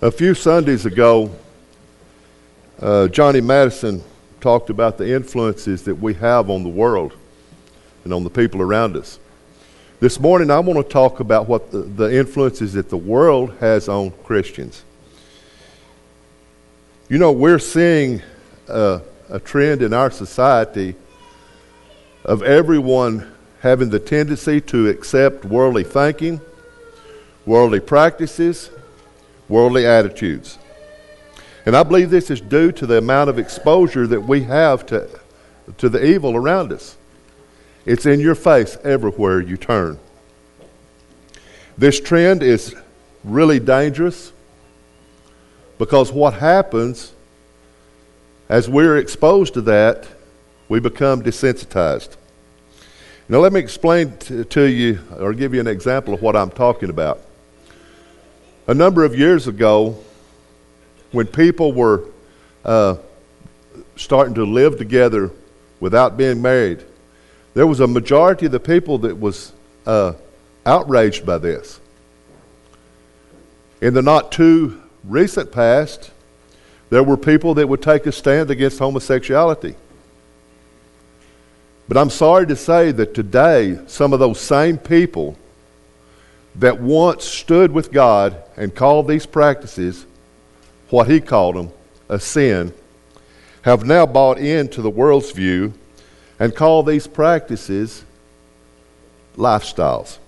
A few Sundays ago, uh, Johnny Madison talked about the influences that we have on the world and on the people around us. This morning, I want to talk about what the, the influences that the world has on Christians. You know, we're seeing a trend in our society of everyone having the tendency to accept worldly thinking, worldly practices, worldly attitudes. And I believe this is due to the amount of exposure that we have to, to the evil around us. It's in your face everywhere you turn. This trend is really dangerous because what happens as we're exposed to that, we become desensitized. Now, let me explain to, you or give you an example of what I'm talking about. A number of years ago, when people were uh, starting to live together without being married, there was a majority of the people that was uh, outraged by this. In the not too recent past, there were people that would take a stand against homosexuality. But I'm sorry to say that today, some of those same people that once stood with God and called these practices what he called them a sin have now bought into the world's view and call these practices lifestyles.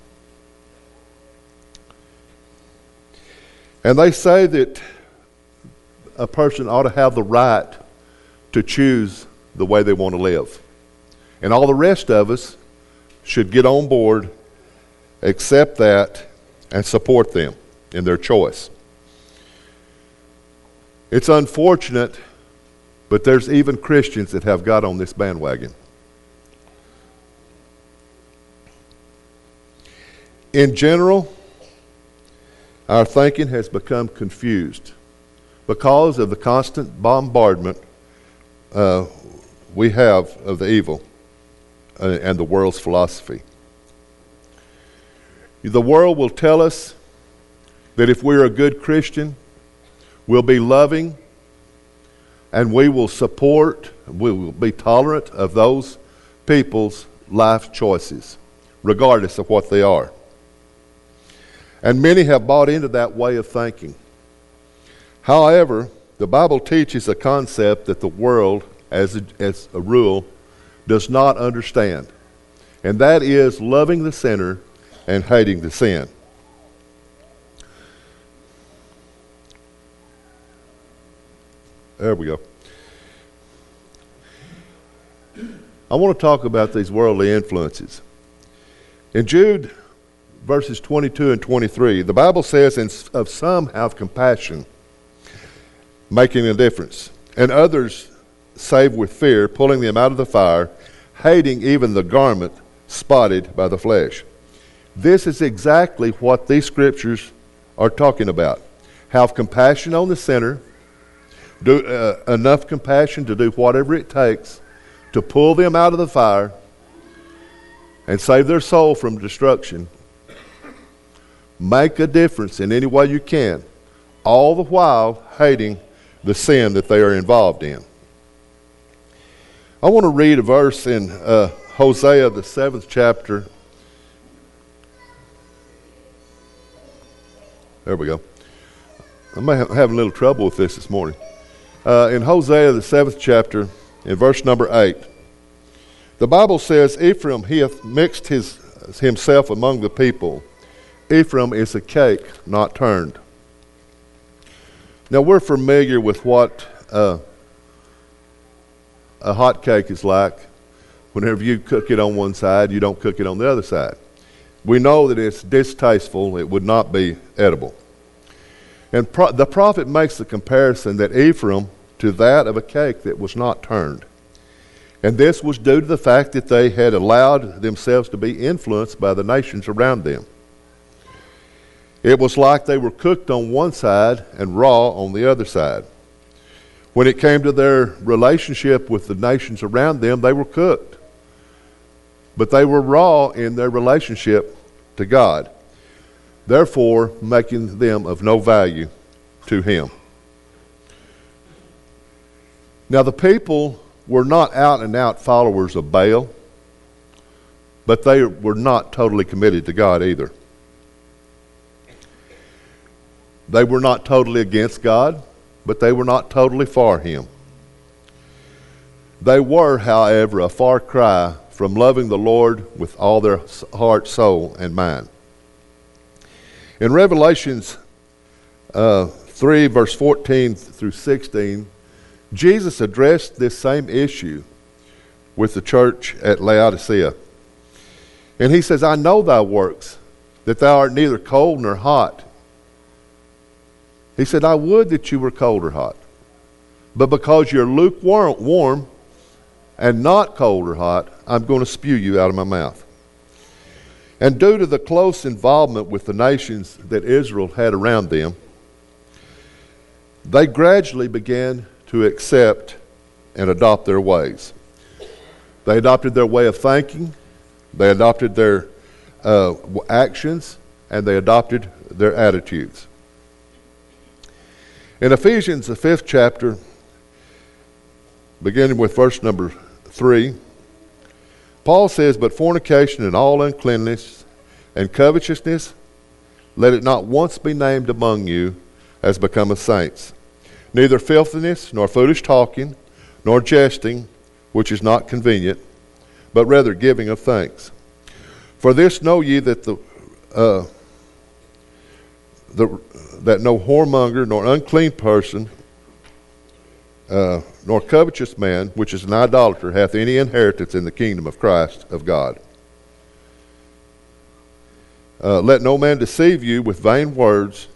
And they say that a person ought to have the right to choose the way they want to live. And all the rest of us should get on board accept that, and support them in their choice. It's unfortunate, but there's even Christians that have got on this bandwagon. In general, our thinking has become confused because of the constant bombardment uh, we have of the evil uh, and the world's philosophy. The world will tell us that if we're a good Christian, we'll be loving and we will support, we will be tolerant of those people's life choices, regardless of what they are. And many have bought into that way of thinking. However, the Bible teaches a concept that the world, as a, as a rule, does not understand, and that is loving the sinner and hating the sin. There we go. I want to talk about these worldly influences. In Jude verses 22 and 23, the Bible says, And of some have compassion, making a difference, and others save with fear, pulling them out of the fire, hating even the garment spotted by the flesh. This is exactly what these scriptures are talking about. Have compassion on the sinner, do uh, enough compassion to do whatever it takes to pull them out of the fire and save their soul from destruction. Make a difference in any way you can, all the while hating the sin that they are involved in. I want to read a verse in uh, Hosea, the seventh chapter, There we go. I'm having a little trouble with this this morning. Uh, in Hosea, the seventh chapter, in verse number eight, the Bible says, Ephraim, he hath mixed his, himself among the people. Ephraim is a cake not turned. Now, we're familiar with what uh, a hot cake is like. Whenever you cook it on one side, you don't cook it on the other side we know that it's distasteful, it would not be edible. And pro- the prophet makes the comparison that Ephraim to that of a cake that was not turned. And this was due to the fact that they had allowed themselves to be influenced by the nations around them. It was like they were cooked on one side and raw on the other side. When it came to their relationship with the nations around them, they were cooked but they were raw in their relationship to God, therefore making them of no value to him. Now, the people were not out and out followers of Baal, but they were not totally committed to God either. They were not totally against God, but they were not totally for Him. They were, however, a far cry from loving the Lord with all their heart, soul, and mind. In Revelations uh, 3, verse 14 through 16, Jesus addressed this same issue with the church at Laodicea. And he says, I know thy works, that thou art neither cold nor hot. He said, I would that you were cold or hot. But because you're lukewarm warm and not cold or hot, I'm going to spew you out of my mouth. And due to the close involvement with the nations that Israel had around them, they gradually began to accept and adopt their ways. They adopted their way of thinking, they adopted their uh, actions, and they adopted their attitudes. In Ephesians, the fifth chapter, beginning with verse number 3, Paul says, But fornication and all uncleanness and covetousness, let it not once be named among you as becometh saints. Neither filthiness, nor foolish talking, nor jesting, which is not convenient, but rather giving of thanks. For this know ye that the, uh, the that no whoremonger, nor unclean person, uh, nor covetous man, which is an idolater, hath any inheritance in the kingdom of Christ of God. Uh, let no man deceive you with vain words,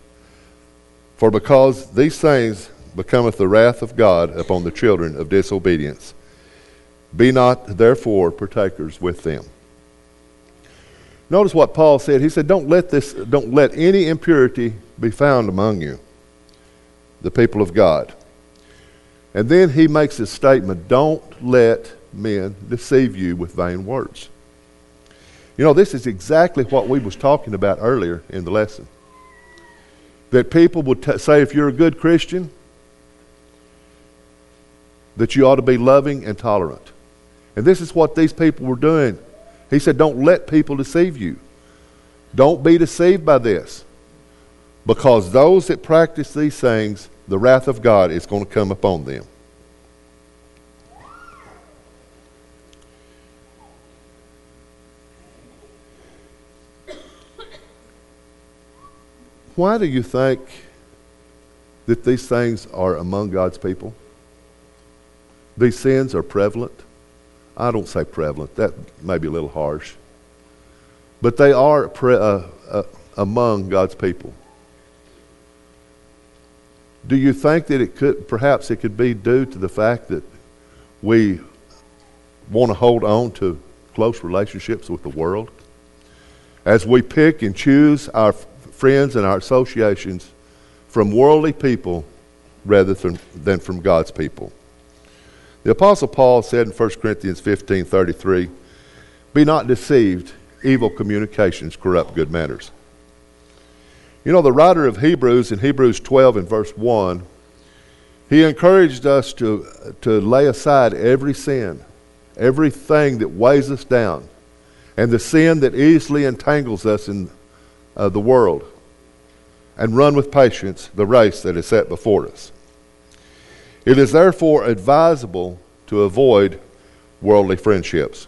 for because these things becometh the wrath of God upon the children of disobedience. Be not therefore partakers with them. Notice what Paul said. He said, Don't let this don't let any impurity be found among you, the people of God. And then he makes this statement don't let men deceive you with vain words. You know, this is exactly what we was talking about earlier in the lesson. That people would t- say if you're a good Christian, that you ought to be loving and tolerant. And this is what these people were doing. He said, Don't let people deceive you. Don't be deceived by this. Because those that practice these things the wrath of God is going to come upon them. Why do you think that these things are among God's people? These sins are prevalent. I don't say prevalent, that may be a little harsh. But they are pre- uh, uh, among God's people. Do you think that it could, perhaps it could be due to the fact that we want to hold on to close relationships with the world? As we pick and choose our friends and our associations from worldly people rather than, than from God's people. The Apostle Paul said in 1 Corinthians 15 33, Be not deceived, evil communications corrupt good manners. You know, the writer of Hebrews in Hebrews 12 and verse 1, he encouraged us to, to lay aside every sin, everything that weighs us down, and the sin that easily entangles us in uh, the world, and run with patience the race that is set before us. It is therefore advisable to avoid worldly friendships.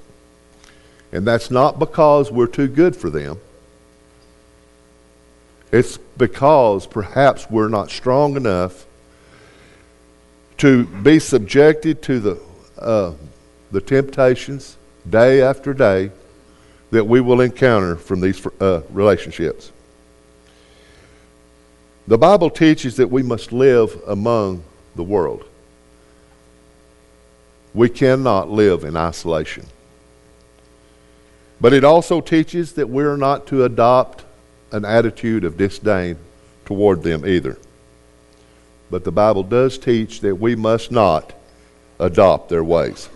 And that's not because we're too good for them. It's because perhaps we're not strong enough to be subjected to the, uh, the temptations day after day that we will encounter from these uh, relationships. The Bible teaches that we must live among the world. We cannot live in isolation. But it also teaches that we're not to adopt an attitude of disdain toward them either. But the Bible does teach that we must not adopt their ways.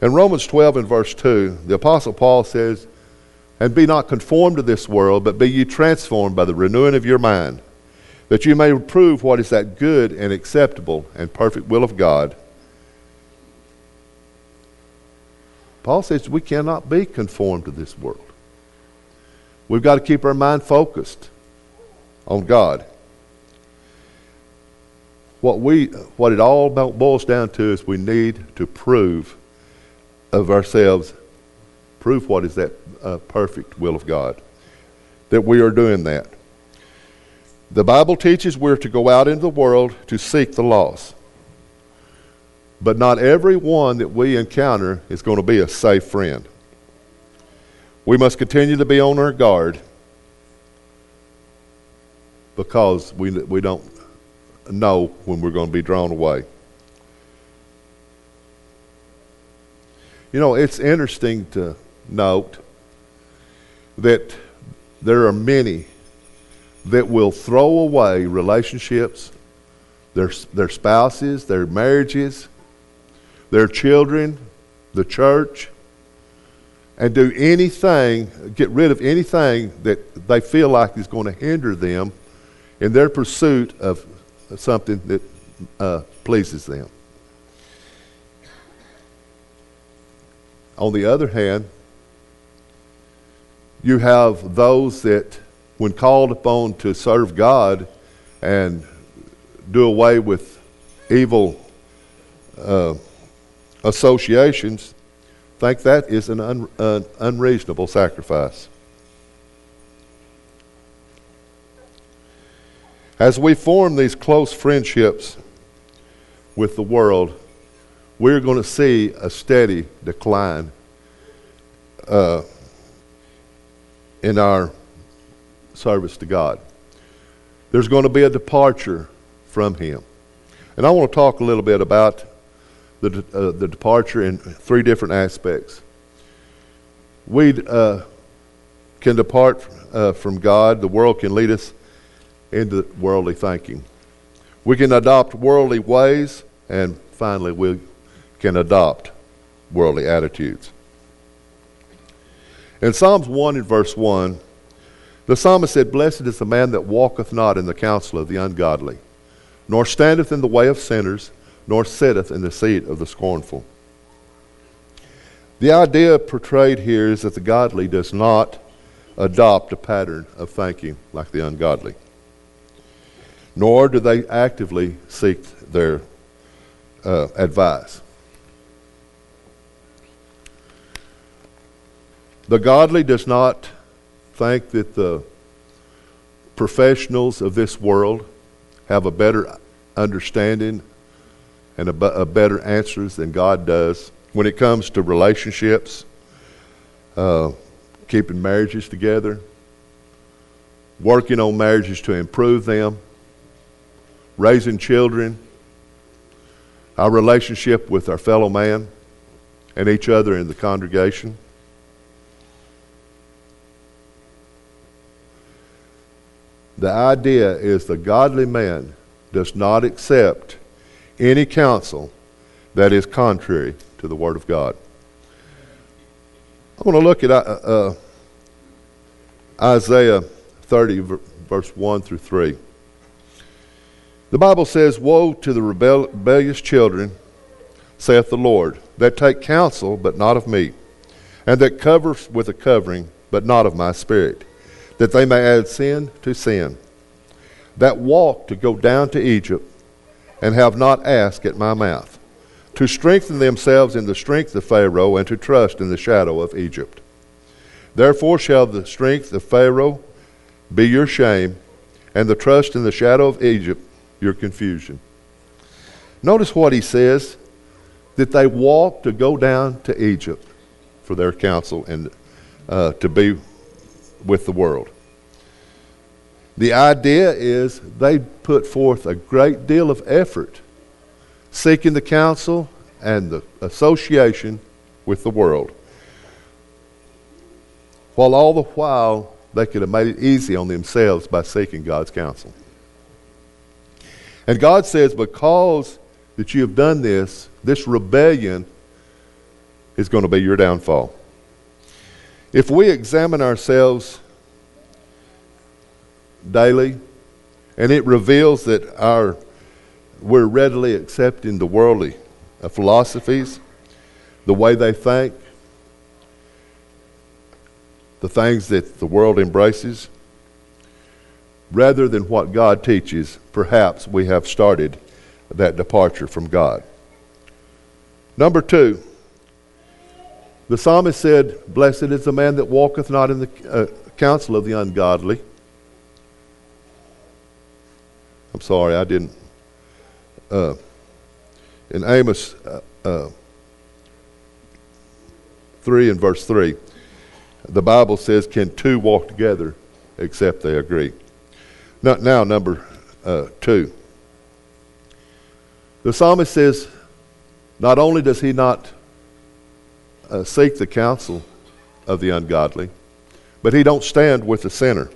In Romans 12 and verse 2, the Apostle Paul says, And be not conformed to this world, but be ye transformed by the renewing of your mind, that you may prove what is that good and acceptable and perfect will of God. Paul says we cannot be conformed to this world. We've got to keep our mind focused on God. What, we, what it all boils down to is we need to prove of ourselves, prove what is that uh, perfect will of God, that we are doing that. The Bible teaches we're to go out into the world to seek the lost. But not every one that we encounter is going to be a safe friend. We must continue to be on our guard because we, we don't know when we're going to be drawn away. You know, it's interesting to note that there are many that will throw away relationships, their, their spouses, their marriages, their children, the church, and do anything, get rid of anything that they feel like is going to hinder them in their pursuit of something that uh, pleases them. On the other hand, you have those that, when called upon to serve God and do away with evil uh, associations, think that is an, un, an unreasonable sacrifice. As we form these close friendships with the world, we're going to see a steady decline uh, in our service to God. There's going to be a departure from Him. And I want to talk a little bit about the, uh, the departure in three different aspects. We uh, can depart uh, from God, the world can lead us into worldly thinking. We can adopt worldly ways, and finally, we can adopt worldly attitudes. In Psalms 1 and verse 1, the psalmist said, Blessed is the man that walketh not in the counsel of the ungodly, nor standeth in the way of sinners, nor sitteth in the seat of the scornful. The idea portrayed here is that the godly does not adopt a pattern of thinking like the ungodly, nor do they actively seek their uh, advice. The godly does not think that the professionals of this world have a better understanding and a, a better answers than God does when it comes to relationships, uh, keeping marriages together, working on marriages to improve them, raising children, our relationship with our fellow man and each other in the congregation. The idea is the godly man does not accept any counsel that is contrary to the Word of God. I want to look at uh, uh, Isaiah 30, verse 1 through 3. The Bible says, Woe to the rebel- rebellious children, saith the Lord, that take counsel, but not of me, and that cover with a covering, but not of my spirit that they may add sin to sin, that walk to go down to Egypt, and have not asked at my mouth, to strengthen themselves in the strength of Pharaoh, and to trust in the shadow of Egypt. Therefore shall the strength of Pharaoh be your shame, and the trust in the shadow of Egypt your confusion. Notice what he says that they walk to go down to Egypt for their counsel and uh, to be with the world. The idea is they put forth a great deal of effort seeking the counsel and the association with the world. While all the while they could have made it easy on themselves by seeking God's counsel. And God says, because that you have done this, this rebellion is going to be your downfall. If we examine ourselves daily, And it reveals that our, we're readily accepting the worldly uh, philosophies, the way they think, the things that the world embraces, rather than what God teaches, perhaps we have started that departure from God. Number two, the psalmist said, Blessed is the man that walketh not in the uh, counsel of the ungodly. I'm sorry, I didn't. Uh, in Amos uh, uh 3 and verse 3, the Bible says, Can two walk together except they agree? Now, now number uh, 2. The psalmist says, Not only does he not uh, seek the counsel of the ungodly, but he don't stand with the sinner.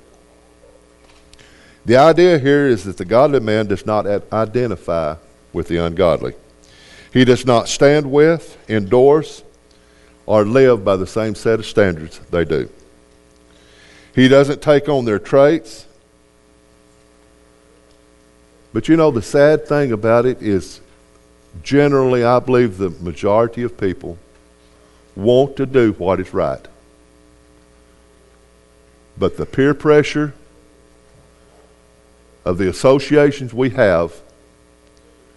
The idea here is that the godly man does not identify with the ungodly. He does not stand with, endorse, or live by the same set of standards they do. He doesn't take on their traits. But you know, the sad thing about it is generally, I believe the majority of people want to do what is right. But the peer pressure of the associations we have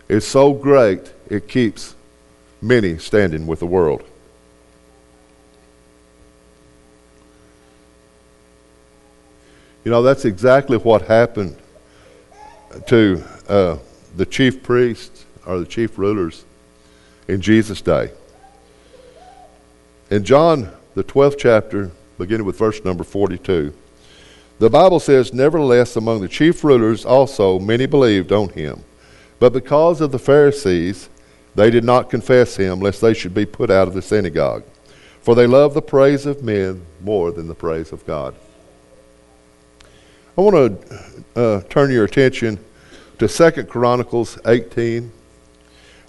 is so great it keeps many standing with the world. You know, that's exactly what happened to uh, the chief priests or the chief rulers in Jesus' day. In John, the 12th chapter, beginning with verse number 42, the Bible says, Nevertheless, among the chief rulers also many believed on him. But because of the Pharisees, they did not confess him, lest they should be put out of the synagogue. For they love the praise of men more than the praise of God. I want to uh, turn your attention to Second Chronicles 18,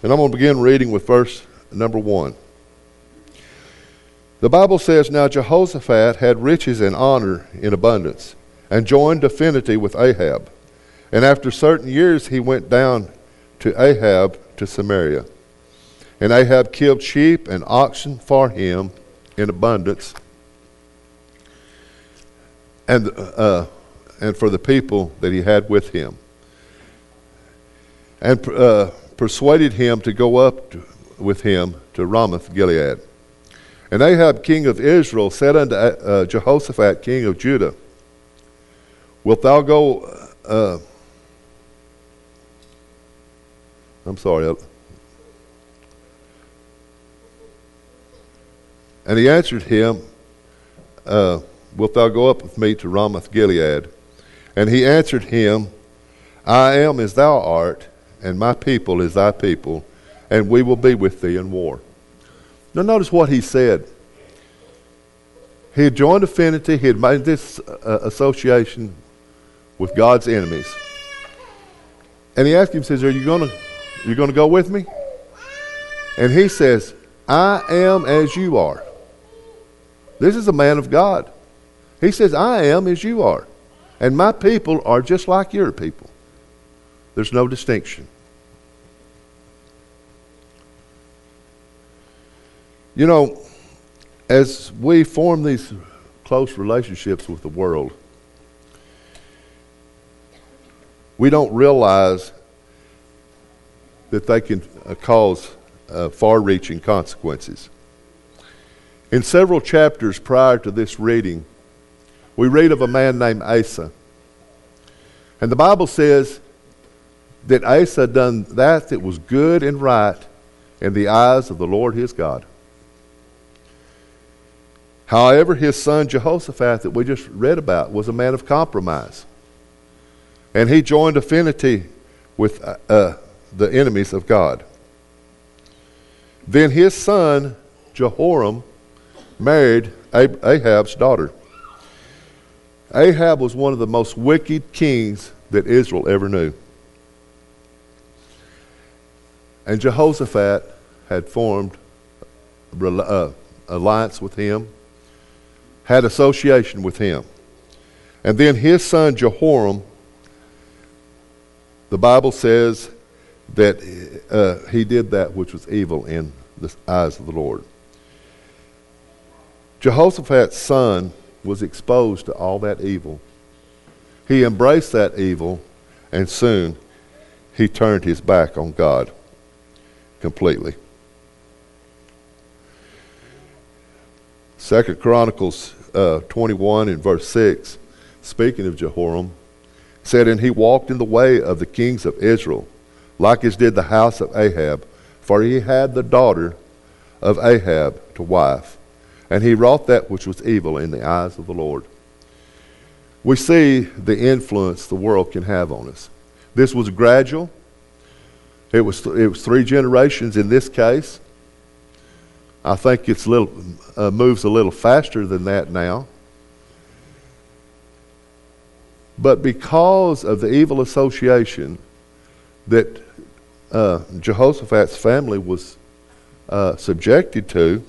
and I'm going to begin reading with verse number 1. The Bible says, Now Jehoshaphat had riches and honor in abundance, and joined affinity with Ahab. And after certain years he went down to Ahab to Samaria. And Ahab killed sheep and oxen for him in abundance, and, uh, and for the people that he had with him. And uh, persuaded him to go up to, with him to Ramoth Gilead. And Ahab, king of Israel, said unto uh, Jehoshaphat, king of Judah, Wilt thou go? Uh, I'm sorry. Uh, and he answered him, uh, Wilt thou go up with me to Ramoth Gilead? And he answered him, I am as thou art, and my people is thy people, and we will be with thee in war. Now, notice what he said. He had joined affinity, he had made this uh, association with God's enemies. And he asked him, says, Are you gonna you gonna go with me? And he says, I am as you are. This is a man of God. He says, I am as you are. And my people are just like your people. There's no distinction. You know, as we form these close relationships with the world, we don't realize that they can uh, cause uh, far reaching consequences. In several chapters prior to this reading, we read of a man named Asa. And the Bible says that Asa done that that was good and right in the eyes of the Lord his God. However, his son Jehoshaphat, that we just read about, was a man of compromise. And he joined affinity with uh, uh, the enemies of God. Then his son Jehoram married Ahab's daughter. Ahab was one of the most wicked kings that Israel ever knew. And Jehoshaphat had formed uh, alliance with him had association with him. And then his son Jehoram the Bible says that uh, he did that which was evil in the eyes of the Lord. Jehoshaphat's son was exposed to all that evil. He embraced that evil, and soon he turned his back on God completely. Second Chronicles uh, 21 and verse 6, speaking of Jehoram, said, And he walked in the way of the kings of Israel, like as did the house of Ahab, for he had the daughter of Ahab to wife, and he wrought that which was evil in the eyes of the Lord. We see the influence the world can have on us. This was gradual. It was, it was three generations in this case. I think little, uh, moves a little faster than that now. But because of the evil association that uh, Jehoshaphat's family was uh, subjected to,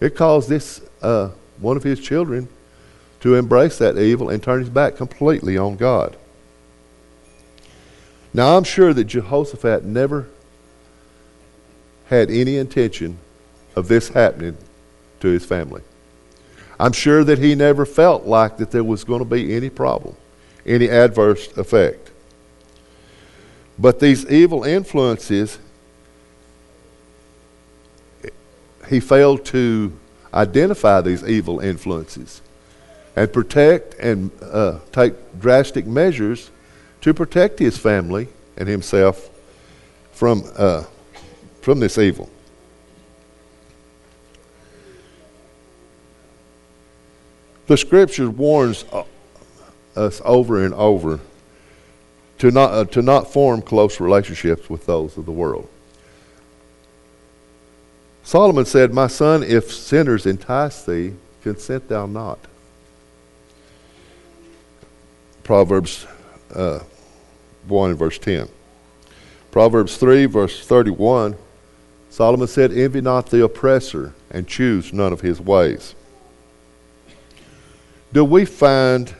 it caused this uh, one of his children to embrace that evil and turn his back completely on God. Now, I'm sure that Jehoshaphat never had any intention of this happening to his family. I'm sure that he never felt like that there was going to be any problem, any adverse effect. But these evil influences, he failed to identify these evil influences and protect and uh, take drastic measures to protect his family and himself from, uh, from this evil. The scripture warns uh, us over and over to not, uh, to not form close relationships with those of the world. Solomon said, My son, if sinners entice thee, consent thou not. Proverbs uh, 1 and verse 10. Proverbs 3, verse 31, Solomon said, Envy not the oppressor, and choose none of his ways. Do we find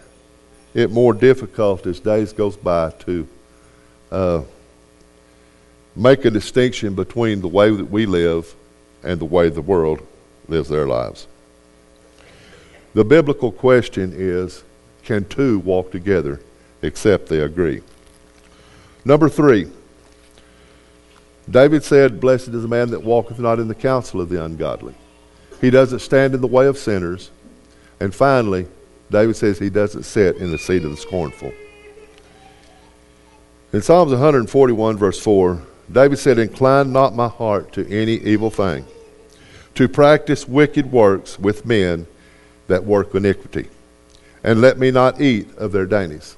it more difficult as days goes by to uh, make a distinction between the way that we live and the way the world lives their lives? The biblical question is can two walk together except they agree? Number three, David said, Blessed is the man that walketh not in the counsel of the ungodly. He doesn't stand in the way of sinners. And finally, David says he doesn't sit in the seat of the scornful. In Psalms 141, verse 4, David said, Incline not my heart to any evil thing, to practice wicked works with men that work iniquity and let me not eat of their dainties.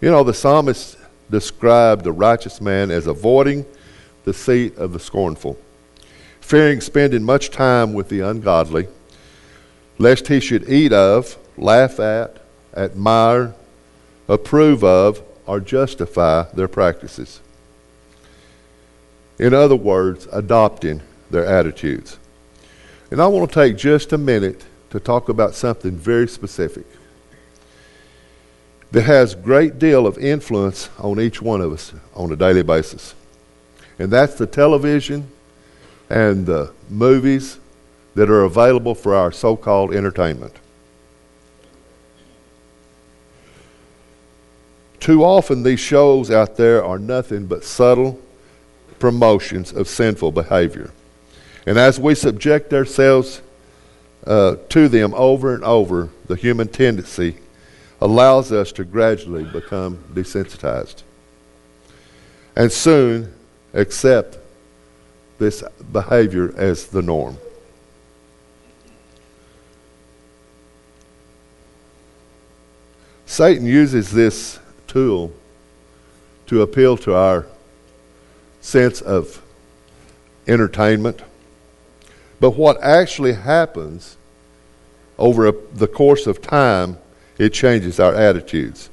You know, the psalmist described the righteous man as avoiding the seat of the scornful, fearing spending much time with the ungodly, lest he should eat of, laugh at, admire, approve of, or justify their practices. In other words, adopting their attitudes. And I want to take just a minute to talk about something very specific that has great deal of influence on each one of us on a daily basis. And that's the television and the movies that are available for our so-called entertainment. Too often these shows out there are nothing but subtle promotions of sinful behavior. And as we subject ourselves uh, to them over and over, the human tendency allows us to gradually become desensitized. And soon accept this behavior as the norm. Satan uses this tool to appeal to our sense of entertainment but what actually happens over a, the course of time, it changes our attitudes.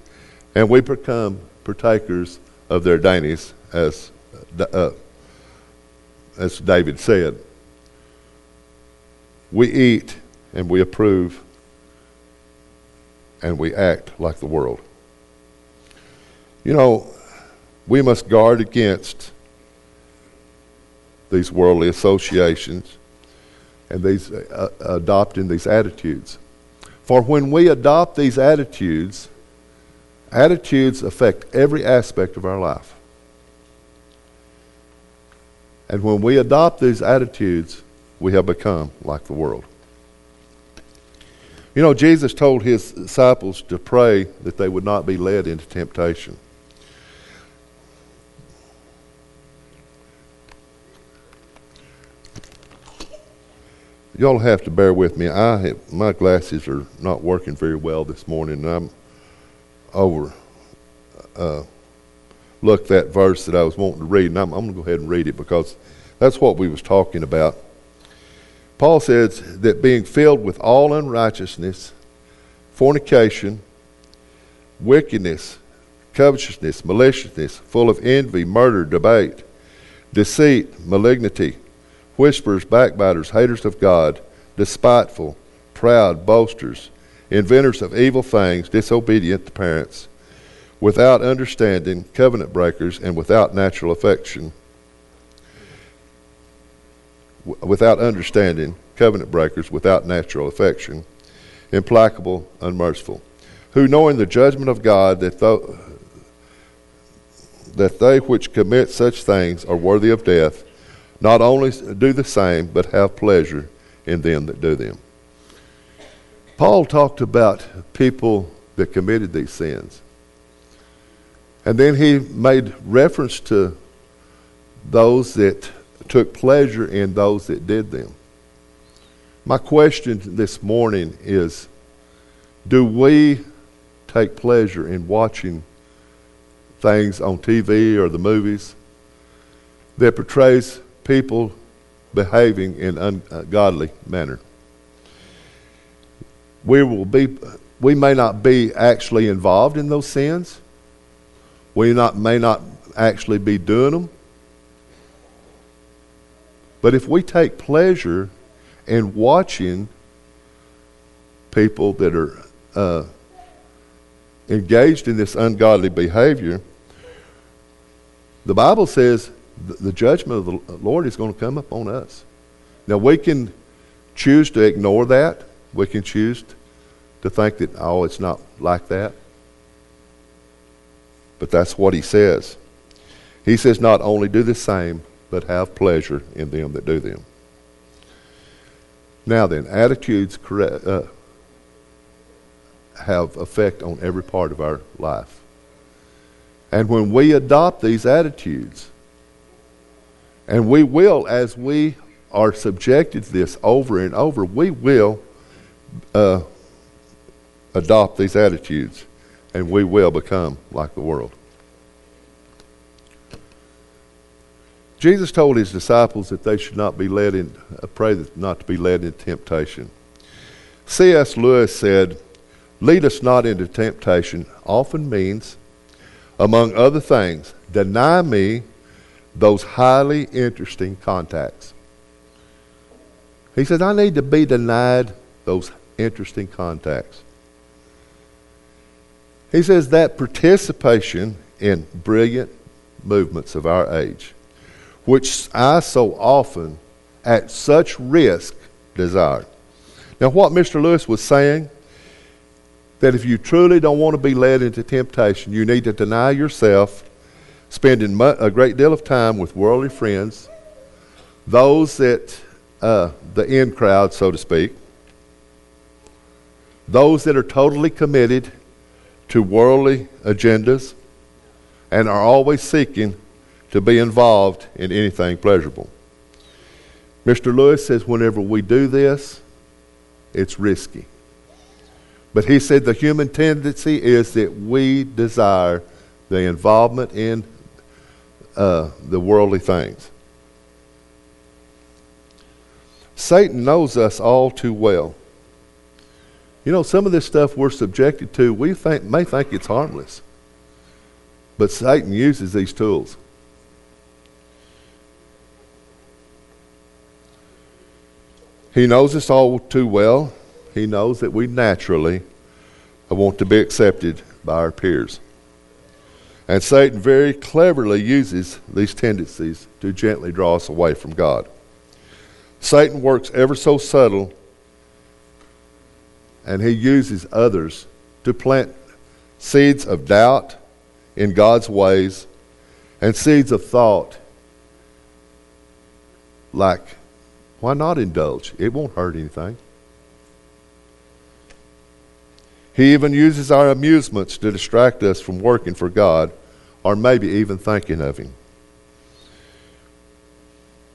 And we become partakers of their dainties, as, uh, as David said. We eat and we approve and we act like the world. You know, we must guard against these worldly associations and these uh, adopting these attitudes. For when we adopt these attitudes, attitudes affect every aspect of our life. And when we adopt these attitudes, we have become like the world. You know, Jesus told his disciples to pray that they would not be led into temptation. Y'all have to bear with me. I have, my glasses are not working very well this morning. I'm over uh, look that verse that I was wanting to read, and I'm, I'm going to go ahead and read it because that's what we was talking about. Paul says that being filled with all unrighteousness, fornication, wickedness, covetousness, maliciousness, full of envy, murder, debate, deceit, malignity, whisperers, backbiters, haters of God, despiteful, proud, boasters, inventors of evil things, disobedient to parents, without understanding, covenant breakers, and without natural affection. W- without understanding, covenant breakers, without natural affection, implacable, unmerciful, who knowing the judgment of God that, th- that they which commit such things are worthy of death, not only do the same, but have pleasure in them that do them. Paul talked about people that committed these sins. And then he made reference to those that took pleasure in those that did them. My question this morning is do we take pleasure in watching things on TV or the movies that portrays people behaving in ungodly manner? We will be we may not be actually involved in those sins we not, may not actually be doing them. But if we take pleasure in watching people that are uh, engaged in this ungodly behavior, the Bible says the judgment of the Lord is going to come upon us. Now, we can choose to ignore that. We can choose to think that, oh, it's not like that. But that's what he says. He says, not only do the same, but have pleasure in them that do them. Now then, attitudes correct, uh, have effect on every part of our life. And when we adopt these attitudes, and we will, as we are subjected to this over and over, we will uh, adopt these attitudes and we will become like the world. Jesus told his disciples that they should not be led in, uh, pray not to be led into temptation. C.S. Lewis said, Lead us not into temptation often means, among other things, deny me those highly interesting contacts. He said, I need to be denied those interesting contacts. He says that participation in brilliant movements of our age, which I so often, at such risk, desire. Now, what Mr. Lewis was saying, that if you truly don't want to be led into temptation, you need to deny yourself spending a great deal of time with worldly friends, those that, uh, the in crowd, so to speak, those that are totally committed to worldly agendas and are always seeking to be involved in anything pleasurable. Mr. Lewis says whenever we do this, it's risky. But he said the human tendency is that we desire the involvement in uh, the worldly things. Satan knows us all too well. You know, some of this stuff we're subjected to, we think, may think it's harmless. But Satan uses these tools. He knows us all too well. He knows that we naturally want to be accepted by our peers. And Satan very cleverly uses these tendencies to gently draw us away from God. Satan works ever so subtle, and he uses others to plant seeds of doubt in God's ways and seeds of thought like, why not indulge? It won't hurt anything. He even uses our amusements to distract us from working for God or maybe even thinking of Him.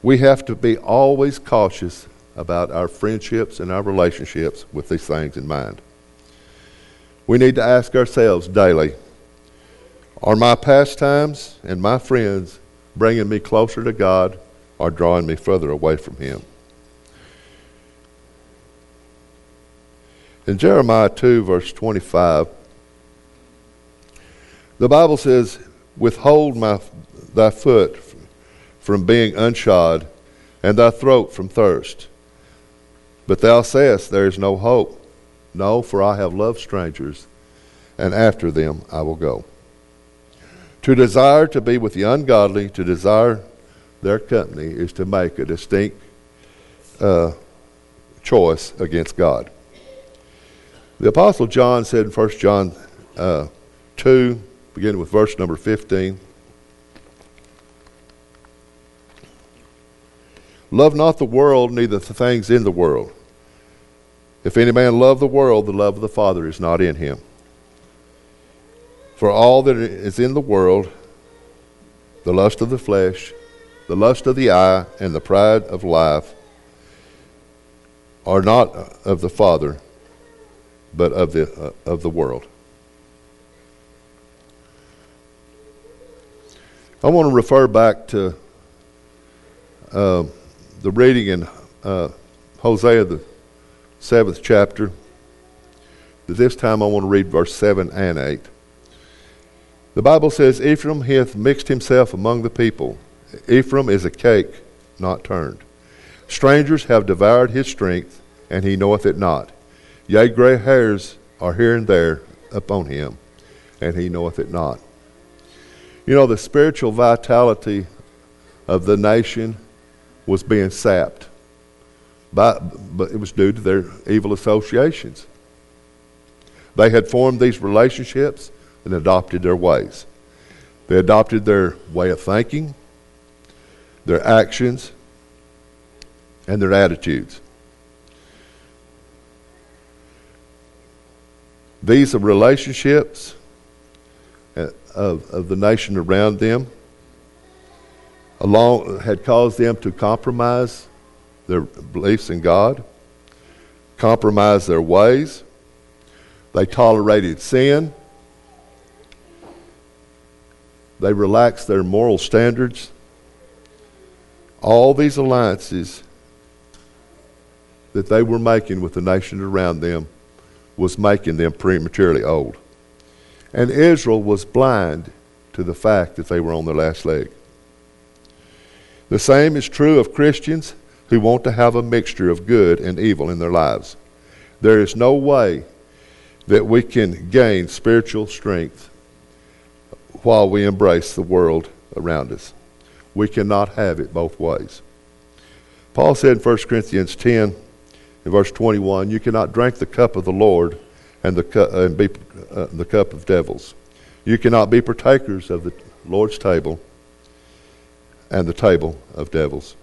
We have to be always cautious about our friendships and our relationships with these things in mind. We need to ask ourselves daily are my pastimes and my friends bringing me closer to God or drawing me further away from Him? In Jeremiah 2, verse 25, the Bible says, Withhold my, thy foot from being unshod, and thy throat from thirst. But thou sayest, There is no hope. No, for I have loved strangers, and after them I will go. To desire to be with the ungodly, to desire their company, is to make a distinct uh, choice against God. The Apostle John said in 1 John uh, 2, beginning with verse number 15, Love not the world, neither the things in the world. If any man love the world, the love of the Father is not in him. For all that is in the world, the lust of the flesh, the lust of the eye, and the pride of life, are not of the Father, but of the, uh, of the world. I want to refer back to uh, the reading in uh, Hosea, the seventh chapter. This time I want to read verse 7 and 8. The Bible says, Ephraim hath mixed himself among the people. Ephraim is a cake not turned. Strangers have devoured his strength, and he knoweth it not. Yea, gray hairs are here and there upon him, and he knoweth it not. You know, the spiritual vitality of the nation was being sapped, by, but it was due to their evil associations. They had formed these relationships and adopted their ways. They adopted their way of thinking, their actions, and their attitudes. These relationships uh, of, of the nation around them along, had caused them to compromise their beliefs in God, compromise their ways. They tolerated sin. They relaxed their moral standards. All these alliances that they were making with the nation around them was making them prematurely old. And Israel was blind to the fact that they were on their last leg. The same is true of Christians who want to have a mixture of good and evil in their lives. There is no way that we can gain spiritual strength while we embrace the world around us. We cannot have it both ways. Paul said in 1 Corinthians 10 in verse 21, you cannot drink the cup of the Lord and, the cu- and be uh, the cup of devils. You cannot be partakers of the Lord's table and the table of devils.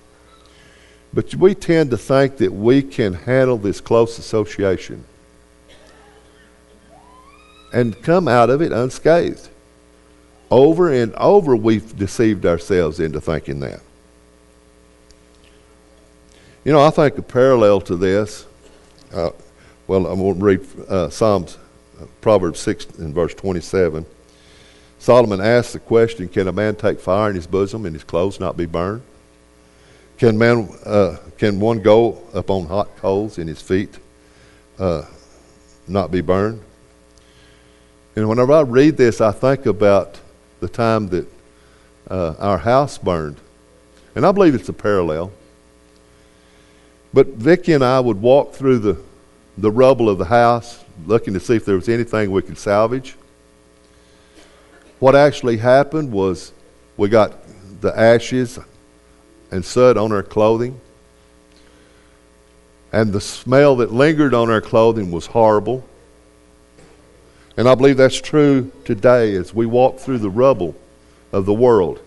But we tend to think that we can handle this close association and come out of it unscathed. Over and over, we've deceived ourselves into thinking that. You know, I think a parallel to this, uh, well, I'm going to read uh, Psalms, uh, Proverbs 6 and verse 27. Solomon asked the question Can a man take fire in his bosom and his clothes not be burned? Can, man, uh, can one go upon hot coals and his feet uh, not be burned? And whenever I read this, I think about the time that uh, our house burned. And I believe it's a parallel. But Vicki and I would walk through the, the rubble of the house looking to see if there was anything we could salvage. What actually happened was we got the ashes and soot on our clothing. And the smell that lingered on our clothing was horrible. And I believe that's true today as we walk through the rubble of the world.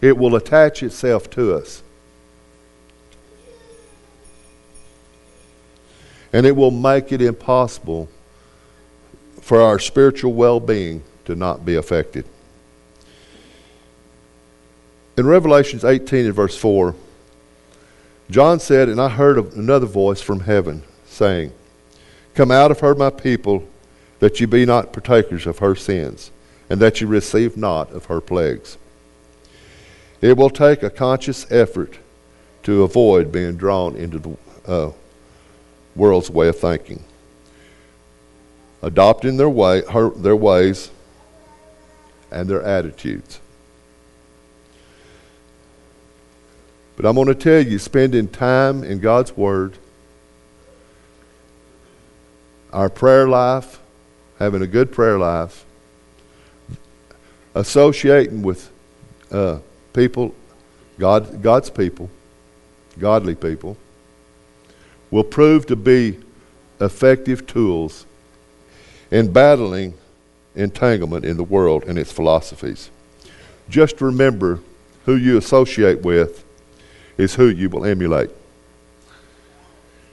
It will attach itself to us. And it will make it impossible for our spiritual well being to not be affected. In Revelations 18 and verse 4, John said, And I heard another voice from heaven saying, Come out of her, my people, that ye be not partakers of her sins, and that ye receive not of her plagues. It will take a conscious effort to avoid being drawn into the uh, world's way of thinking. Adopting their way, her, their ways, and their attitudes. But I'm going to tell you, spending time in God's Word, our prayer life, having a good prayer life, associating with uh, people, God, God's people, godly people, will prove to be effective tools in battling entanglement in the world and its philosophies. Just remember who you associate with is who you will emulate.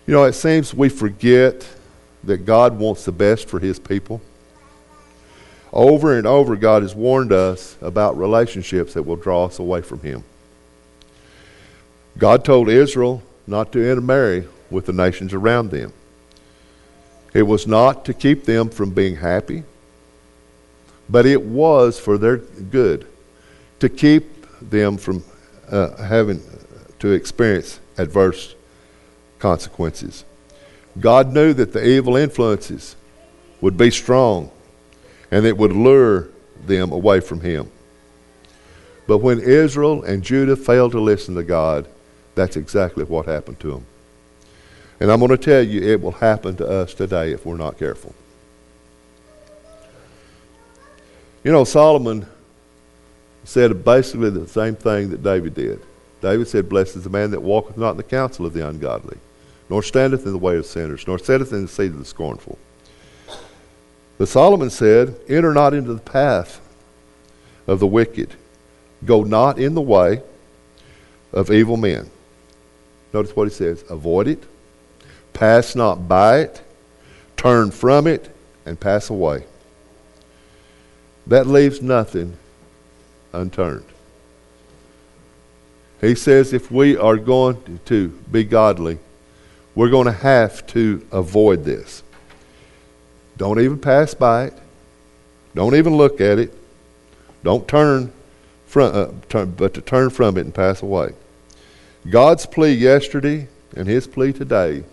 You know, it seems we forget that God wants the best for his people. Over and over, God has warned us about relationships that will draw us away from him. God told Israel not to intermarry with the nations around them. It was not to keep them from being happy, but it was for their good to keep them from uh, having to experience adverse consequences. God knew that the evil influences would be strong and it would lure them away from Him. But when Israel and Judah failed to listen to God, that's exactly what happened to them. And I'm going to tell you, it will happen to us today if we're not careful. You know, Solomon said basically the same thing that David did. David said, Blessed is the man that walketh not in the counsel of the ungodly, nor standeth in the way of sinners, nor sitteth in the seat of the scornful. But Solomon said, Enter not into the path of the wicked, go not in the way of evil men. Notice what he says avoid it, pass not by it, turn from it, and pass away. That leaves nothing unturned. He says if we are going to be godly, we're going to have to avoid this. Don't even pass by it. Don't even look at it. Don't turn, from, uh, turn, but to turn from it and pass away. God's plea yesterday and his plea today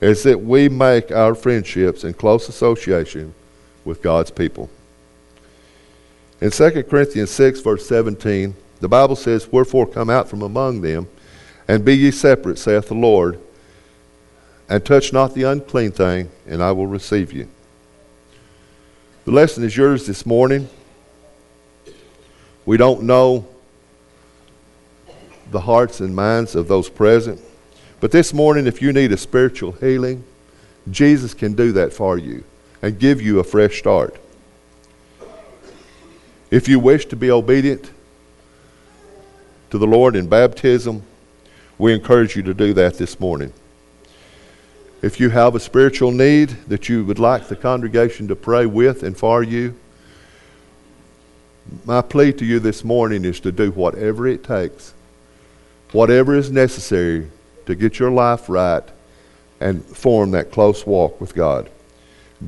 is that we make our friendships in close association with God's people. In 2 Corinthians 6, verse 17, the Bible says, Wherefore come out from among them, and be ye separate, saith the Lord, and touch not the unclean thing, and I will receive you. The lesson is yours this morning. We don't know the hearts and minds of those present. But this morning, if you need a spiritual healing, Jesus can do that for you and give you a fresh start. If you wish to be obedient to the Lord in baptism, we encourage you to do that this morning. If you have a spiritual need that you would like the congregation to pray with and for you, my plea to you this morning is to do whatever it takes, whatever is necessary to get your life right and form that close walk with God.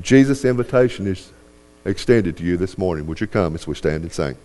Jesus' invitation is extended to you this morning. Would you come as we stand and sing?